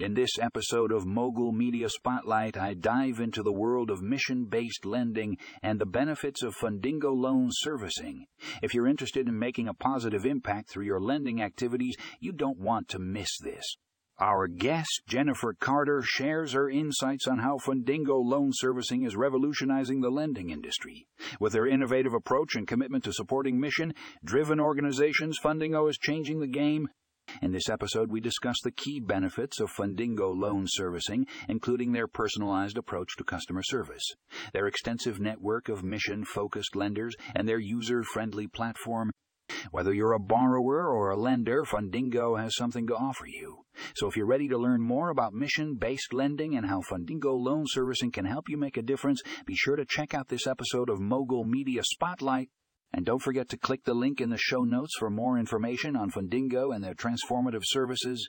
In this episode of Mogul Media Spotlight, I dive into the world of mission based lending and the benefits of Fundingo loan servicing. If you're interested in making a positive impact through your lending activities, you don't want to miss this. Our guest, Jennifer Carter, shares her insights on how Fundingo loan servicing is revolutionizing the lending industry. With their innovative approach and commitment to supporting mission driven organizations, Fundingo is changing the game in this episode, we discuss the key benefits of Fundingo loan servicing, including their personalized approach to customer service, their extensive network of mission focused lenders, and their user friendly platform. Whether you're a borrower or a lender, Fundingo has something to offer you. So if you're ready to learn more about mission based lending and how Fundingo loan servicing can help you make a difference, be sure to check out this episode of Mogul Media Spotlight and don't forget to click the link in the show notes for more information on Fundingo and their transformative services.